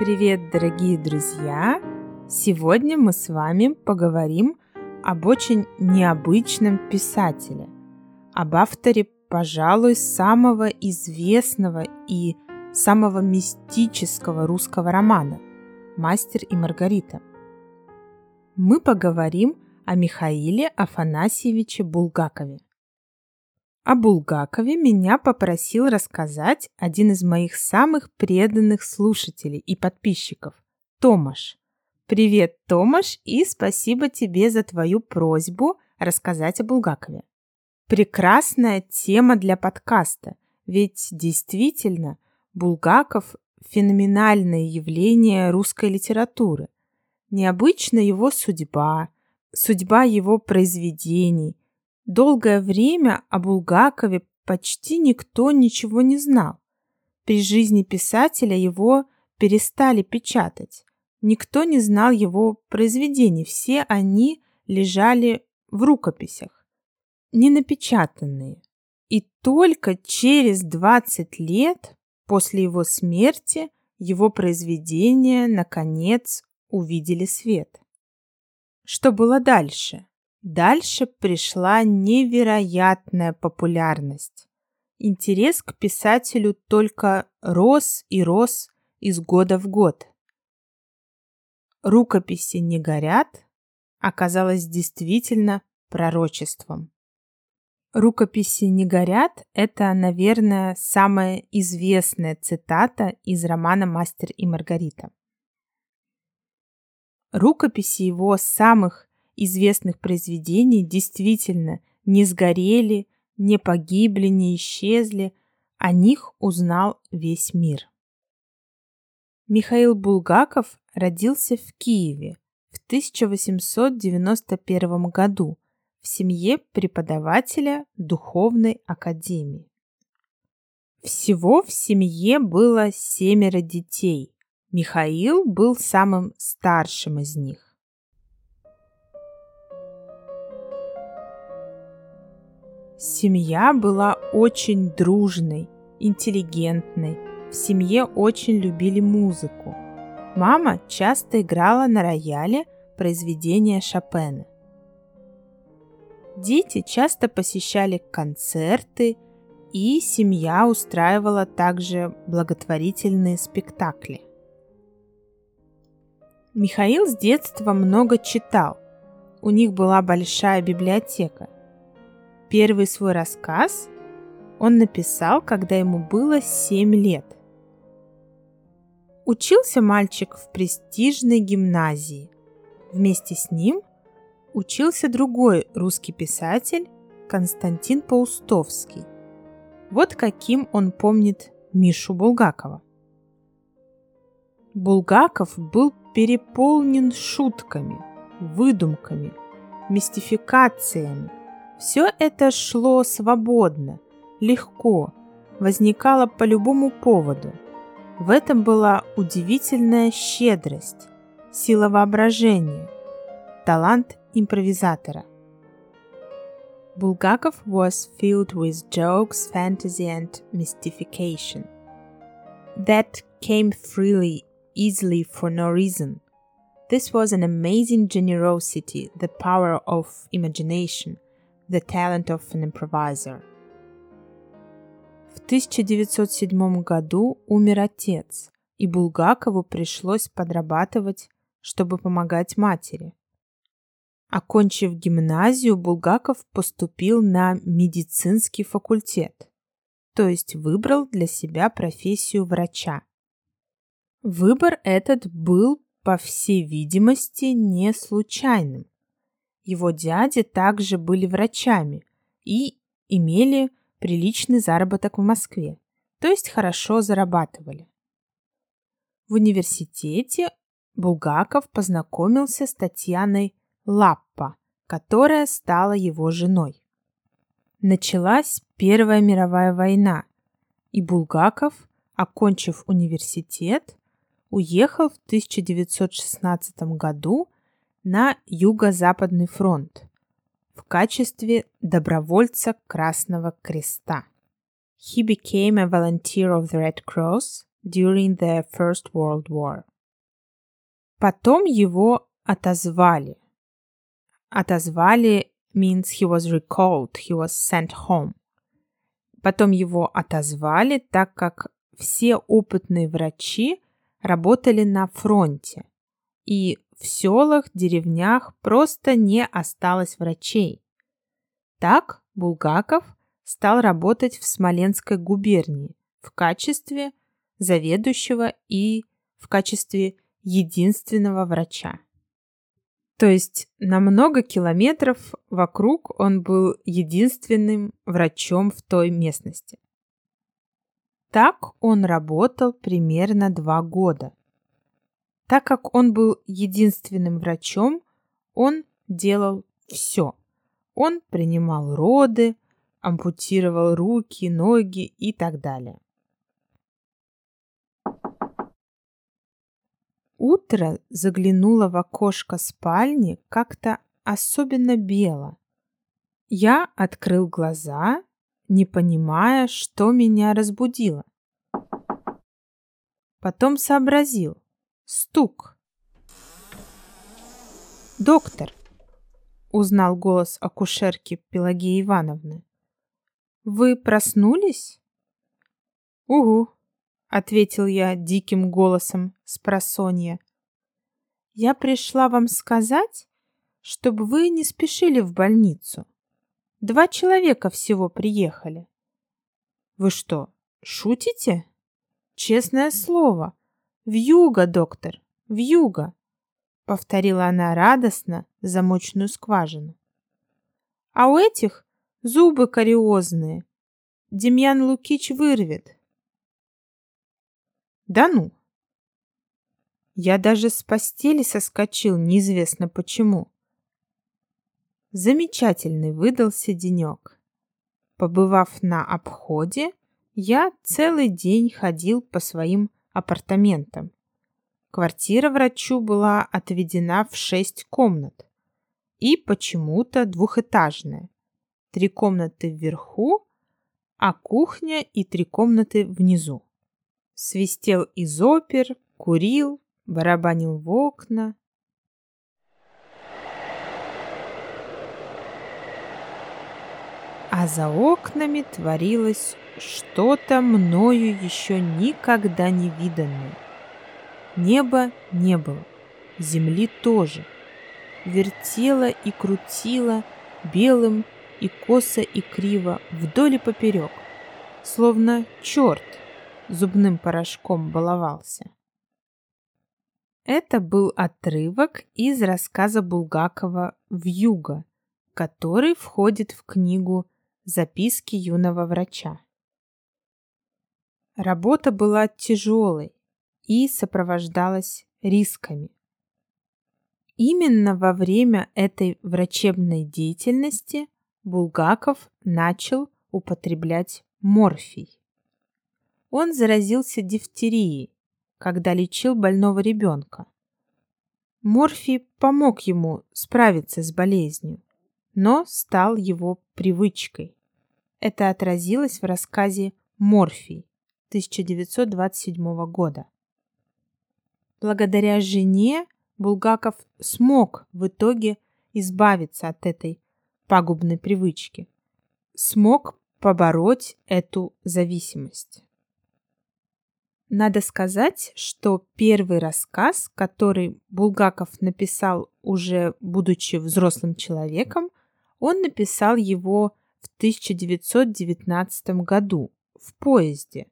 Привет, дорогие друзья! Сегодня мы с вами поговорим об очень необычном писателе, об авторе, пожалуй, самого известного и самого мистического русского романа «Мастер и Маргарита». Мы поговорим о Михаиле Афанасьевиче Булгакове. О Булгакове меня попросил рассказать один из моих самых преданных слушателей и подписчиков – Томаш. Привет, Томаш, и спасибо тебе за твою просьбу рассказать о Булгакове. Прекрасная тема для подкаста, ведь действительно Булгаков – феноменальное явление русской литературы. Необычна его судьба, судьба его произведений, Долгое время о Булгакове почти никто ничего не знал. При жизни писателя его перестали печатать. Никто не знал его произведений, все они лежали в рукописях, не напечатанные. И только через 20 лет после его смерти его произведения, наконец, увидели свет. Что было дальше? Дальше пришла невероятная популярность. Интерес к писателю только рос и рос из года в год. Рукописи не горят оказалось действительно пророчеством. Рукописи не горят – это, наверное, самая известная цитата из романа «Мастер и Маргарита». Рукописи его самых известных произведений действительно не сгорели, не погибли, не исчезли, о них узнал весь мир. Михаил Булгаков родился в Киеве в 1891 году в семье преподавателя Духовной академии. Всего в семье было семеро детей. Михаил был самым старшим из них. Семья была очень дружной, интеллигентной. В семье очень любили музыку. Мама часто играла на рояле произведения Шопена. Дети часто посещали концерты, и семья устраивала также благотворительные спектакли. Михаил с детства много читал. У них была большая библиотека – Первый свой рассказ он написал, когда ему было 7 лет. Учился мальчик в престижной гимназии. Вместе с ним учился другой русский писатель Константин Паустовский. Вот каким он помнит Мишу Булгакова. Булгаков был переполнен шутками, выдумками, мистификациями, все это шло свободно, легко, возникало по любому поводу. В этом была удивительная щедрость, сила воображения, талант импровизатора. Bulgakov was filled with jokes, fantasy, and mystification. That came freely, easily, for no reason. This was an amazing generosity, the power of imagination – The Talent of an Improviser. В 1907 году умер отец, и Булгакову пришлось подрабатывать, чтобы помогать матери. Окончив гимназию, Булгаков поступил на медицинский факультет, то есть выбрал для себя профессию врача. Выбор этот был, по всей видимости, не случайным. Его дяди также были врачами и имели приличный заработок в Москве, то есть хорошо зарабатывали. В университете Булгаков познакомился с Татьяной Лаппа, которая стала его женой. Началась Первая мировая война, и Булгаков, окончив университет, уехал в 1916 году на Юго-Западный фронт в качестве добровольца Красного Креста. He became a volunteer of the Red Cross during the First World War. Потом его отозвали. Отозвали means he was recalled, he was sent home. Потом его отозвали, так как все опытные врачи работали на фронте, и в селах, деревнях просто не осталось врачей. Так Булгаков стал работать в Смоленской губернии в качестве заведующего и в качестве единственного врача. То есть на много километров вокруг он был единственным врачом в той местности. Так он работал примерно два года. Так как он был единственным врачом, он делал все. Он принимал роды, ампутировал руки, ноги и так далее. Утро заглянуло в окошко спальни как-то особенно бело. Я открыл глаза, не понимая, что меня разбудило. Потом сообразил. Стук. «Доктор!» — узнал голос акушерки Пелагеи Ивановны. «Вы проснулись?» «Угу», ответил я диким голосом с просонья. Я пришла вам сказать, чтобы вы не спешили в больницу. Два человека всего приехали. Вы что, шутите? Честное слово. В юго, доктор, в юго, повторила она радостно замочную скважину. А у этих зубы кариозные. Демьян Лукич вырвет. Да ну! Я даже с постели соскочил, неизвестно почему. Замечательный выдался денек. Побывав на обходе, я целый день ходил по своим апартаментам. Квартира врачу была отведена в шесть комнат и почему-то двухэтажная. Три комнаты вверху, а кухня и три комнаты внизу свистел из опер, курил, барабанил в окна. А за окнами творилось что-то мною еще никогда не виданное. Неба не было, земли тоже. Вертела и крутила белым и косо и криво вдоль и поперек, словно черт зубным порошком баловался. Это был отрывок из рассказа Булгакова «Вьюга», который входит в книгу «Записки юного врача». Работа была тяжелой и сопровождалась рисками. Именно во время этой врачебной деятельности Булгаков начал употреблять морфий. Он заразился дифтерией, когда лечил больного ребенка. Морфий помог ему справиться с болезнью, но стал его привычкой. Это отразилось в рассказе «Морфий» 1927 года. Благодаря жене Булгаков смог в итоге избавиться от этой пагубной привычки, смог побороть эту зависимость. Надо сказать, что первый рассказ, который Булгаков написал уже будучи взрослым человеком, он написал его в 1919 году в поезде.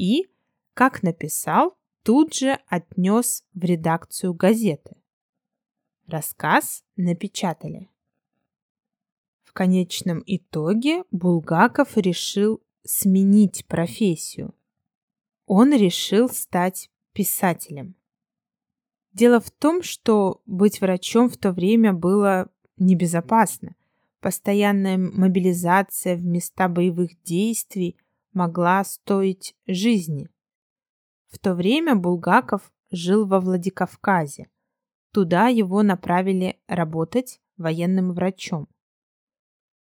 И, как написал, тут же отнес в редакцию газеты. Рассказ напечатали. В конечном итоге Булгаков решил сменить профессию – он решил стать писателем. Дело в том, что быть врачом в то время было небезопасно. Постоянная мобилизация в места боевых действий могла стоить жизни. В то время Булгаков жил во Владикавказе. Туда его направили работать военным врачом.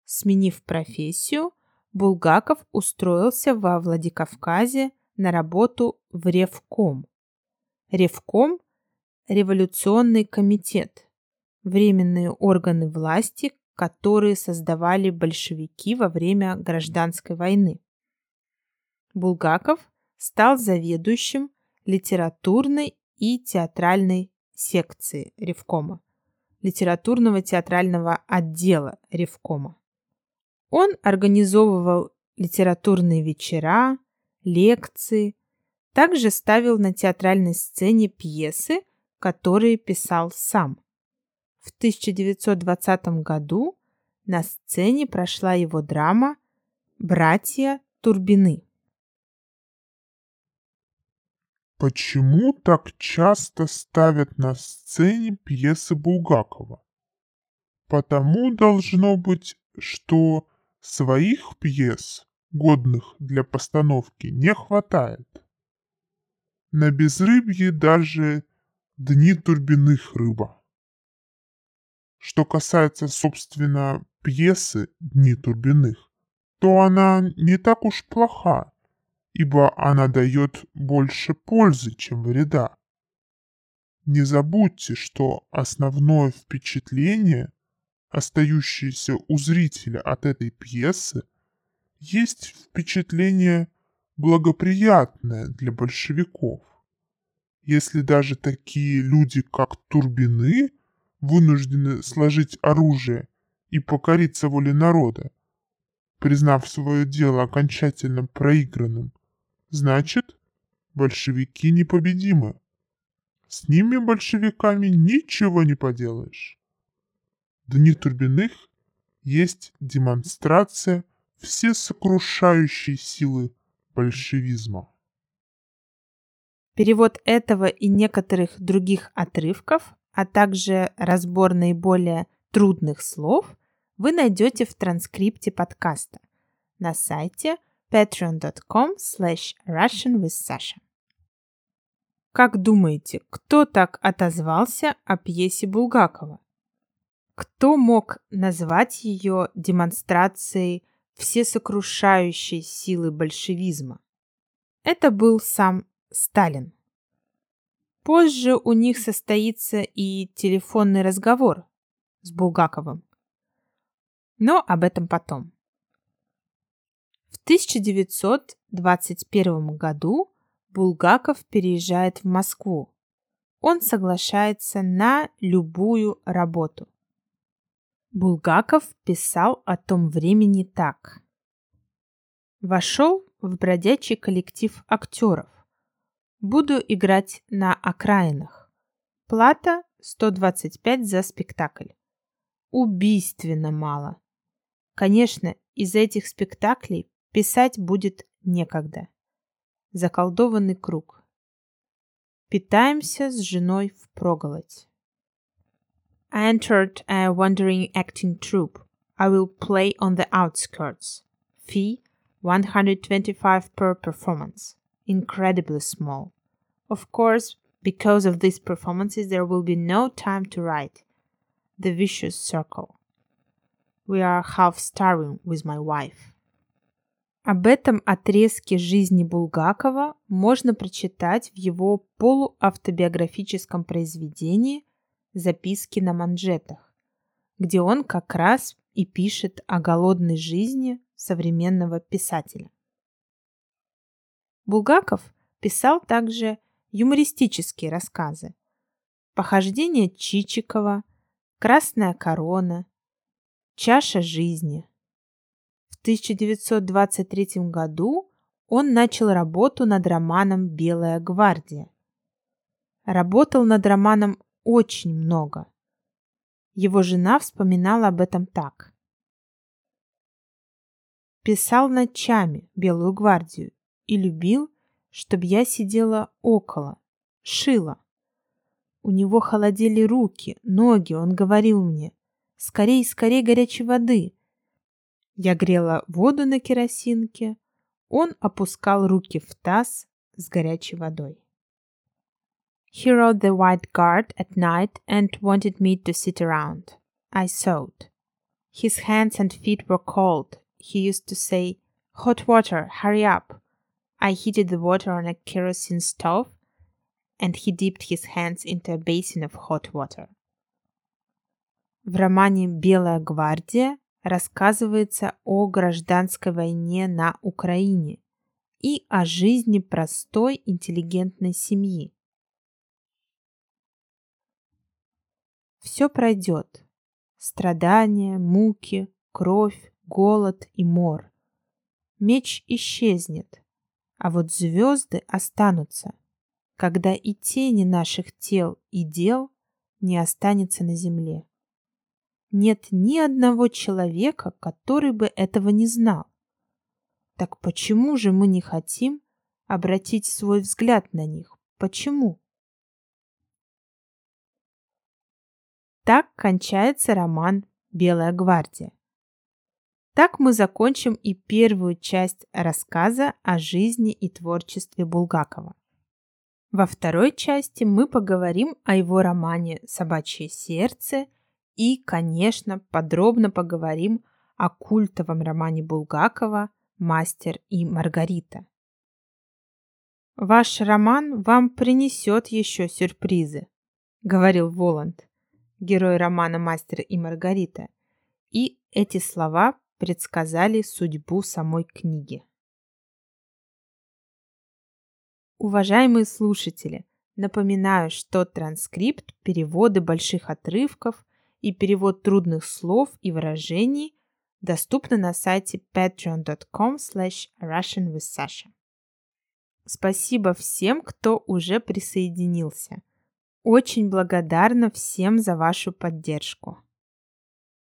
Сменив профессию, Булгаков устроился во Владикавказе на работу в Ревком. Ревком – революционный комитет, временные органы власти, которые создавали большевики во время гражданской войны. Булгаков стал заведующим литературной и театральной секции Ревкома, литературного театрального отдела Ревкома. Он организовывал литературные вечера, лекции, также ставил на театральной сцене пьесы, которые писал сам. В 1920 году на сцене прошла его драма «Братья Турбины». Почему так часто ставят на сцене пьесы Булгакова? Потому должно быть, что своих пьес, годных для постановки, не хватает. На безрыбье даже дни турбиных рыба. Что касается, собственно, пьесы «Дни Турбиных», то она не так уж плоха, ибо она дает больше пользы, чем вреда. Не забудьте, что основное впечатление, остающееся у зрителя от этой пьесы, есть впечатление благоприятное для большевиков. Если даже такие люди, как Турбины, вынуждены сложить оружие и покориться воле народа, признав свое дело окончательно проигранным, значит, большевики непобедимы. С ними, большевиками, ничего не поделаешь. Дни Турбиных есть демонстрация всесокрушающей силы большевизма. Перевод этого и некоторых других отрывков а также разбор наиболее трудных слов вы найдете в транскрипте подкаста на сайте patreon.com slash russian with Sasha. Как думаете, кто так отозвался о пьесе Булгакова? Кто мог назвать ее демонстрацией всесокрушающей силы большевизма? Это был сам Сталин. Позже у них состоится и телефонный разговор с Булгаковым. Но об этом потом. В 1921 году Булгаков переезжает в Москву. Он соглашается на любую работу. Булгаков писал о том времени так. Вошел в бродячий коллектив актеров. Буду играть на окраинах. Плата 125 за спектакль. Убийственно мало. Конечно, из этих спектаклей писать будет некогда. Заколдованный круг. Питаемся с женой в проголодь. I entered a wandering acting troupe. I will play on the outskirts. Fee 125 per performance incredibly small. Of course, because of these performances, there will be no time to write. The vicious circle. We are half starving with my wife. Об этом отрезке жизни Булгакова можно прочитать в его полуавтобиографическом произведении «Записки на манжетах», где он как раз и пишет о голодной жизни современного писателя. Булгаков писал также юмористические рассказы. «Похождение Чичикова», «Красная корона», «Чаша жизни». В 1923 году он начал работу над романом «Белая гвардия». Работал над романом очень много. Его жена вспоминала об этом так. Писал ночами «Белую гвардию» и любил, чтобы я сидела около, шила. У него холодели руки, ноги, он говорил мне, «Скорей, скорей горячей воды!» Я грела воду на керосинке, он опускал руки в таз с горячей водой. He rode the white guard at night and wanted me to sit around. I sewed. His hands and feet were cold. He used to say, Hot water, hurry up. I heated the water on a kerosene stove and he dipped his hands into a basin of hot water. В романе «Белая гвардия» рассказывается о гражданской войне на Украине и о жизни простой интеллигентной семьи. Все пройдет. Страдания, муки, кровь, голод и мор. Меч исчезнет, а вот звезды останутся, когда и тени наших тел и дел не останется на земле. Нет ни одного человека, который бы этого не знал. Так почему же мы не хотим обратить свой взгляд на них? Почему? Так кончается роман «Белая гвардия». Так мы закончим и первую часть рассказа о жизни и творчестве Булгакова. Во второй части мы поговорим о его романе «Собачье сердце» и, конечно, подробно поговорим о культовом романе Булгакова «Мастер и Маргарита». «Ваш роман вам принесет еще сюрпризы», — говорил Воланд герой романа «Мастер и Маргарита», и эти слова предсказали судьбу самой книги. Уважаемые слушатели, напоминаю, что транскрипт, переводы больших отрывков и перевод трудных слов и выражений доступны на сайте patreon.com slash russianwithsasha. Спасибо всем, кто уже присоединился. Очень благодарна всем за вашу поддержку.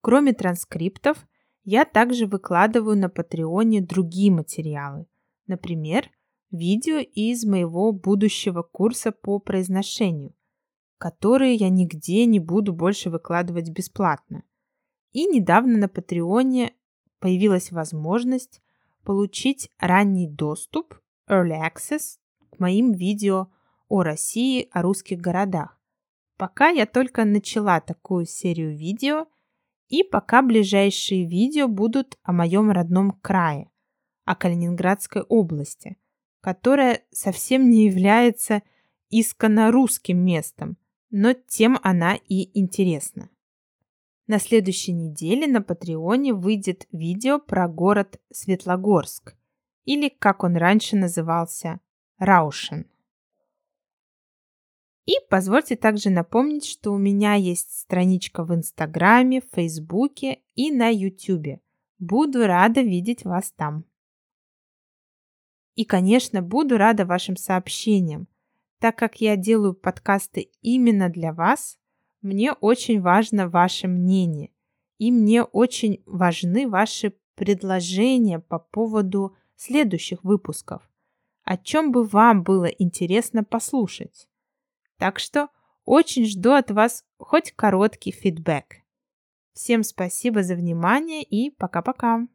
Кроме транскриптов, я также выкладываю на Патреоне другие материалы. Например, видео из моего будущего курса по произношению, которые я нигде не буду больше выкладывать бесплатно. И недавно на Патреоне появилась возможность получить ранний доступ, Early Access, к моим видео о России, о русских городах. Пока я только начала такую серию видео, и пока ближайшие видео будут о моем родном крае, о Калининградской области, которая совсем не является исконно русским местом, но тем она и интересна. На следующей неделе на Патреоне выйдет видео про город Светлогорск, или, как он раньше назывался, Раушен. И позвольте также напомнить, что у меня есть страничка в Инстаграме, Фейсбуке и на Ютубе. Буду рада видеть вас там. И, конечно, буду рада вашим сообщениям. Так как я делаю подкасты именно для вас, мне очень важно ваше мнение. И мне очень важны ваши предложения по поводу следующих выпусков. О чем бы вам было интересно послушать. Так что очень жду от вас хоть короткий фидбэк. Всем спасибо за внимание и пока-пока.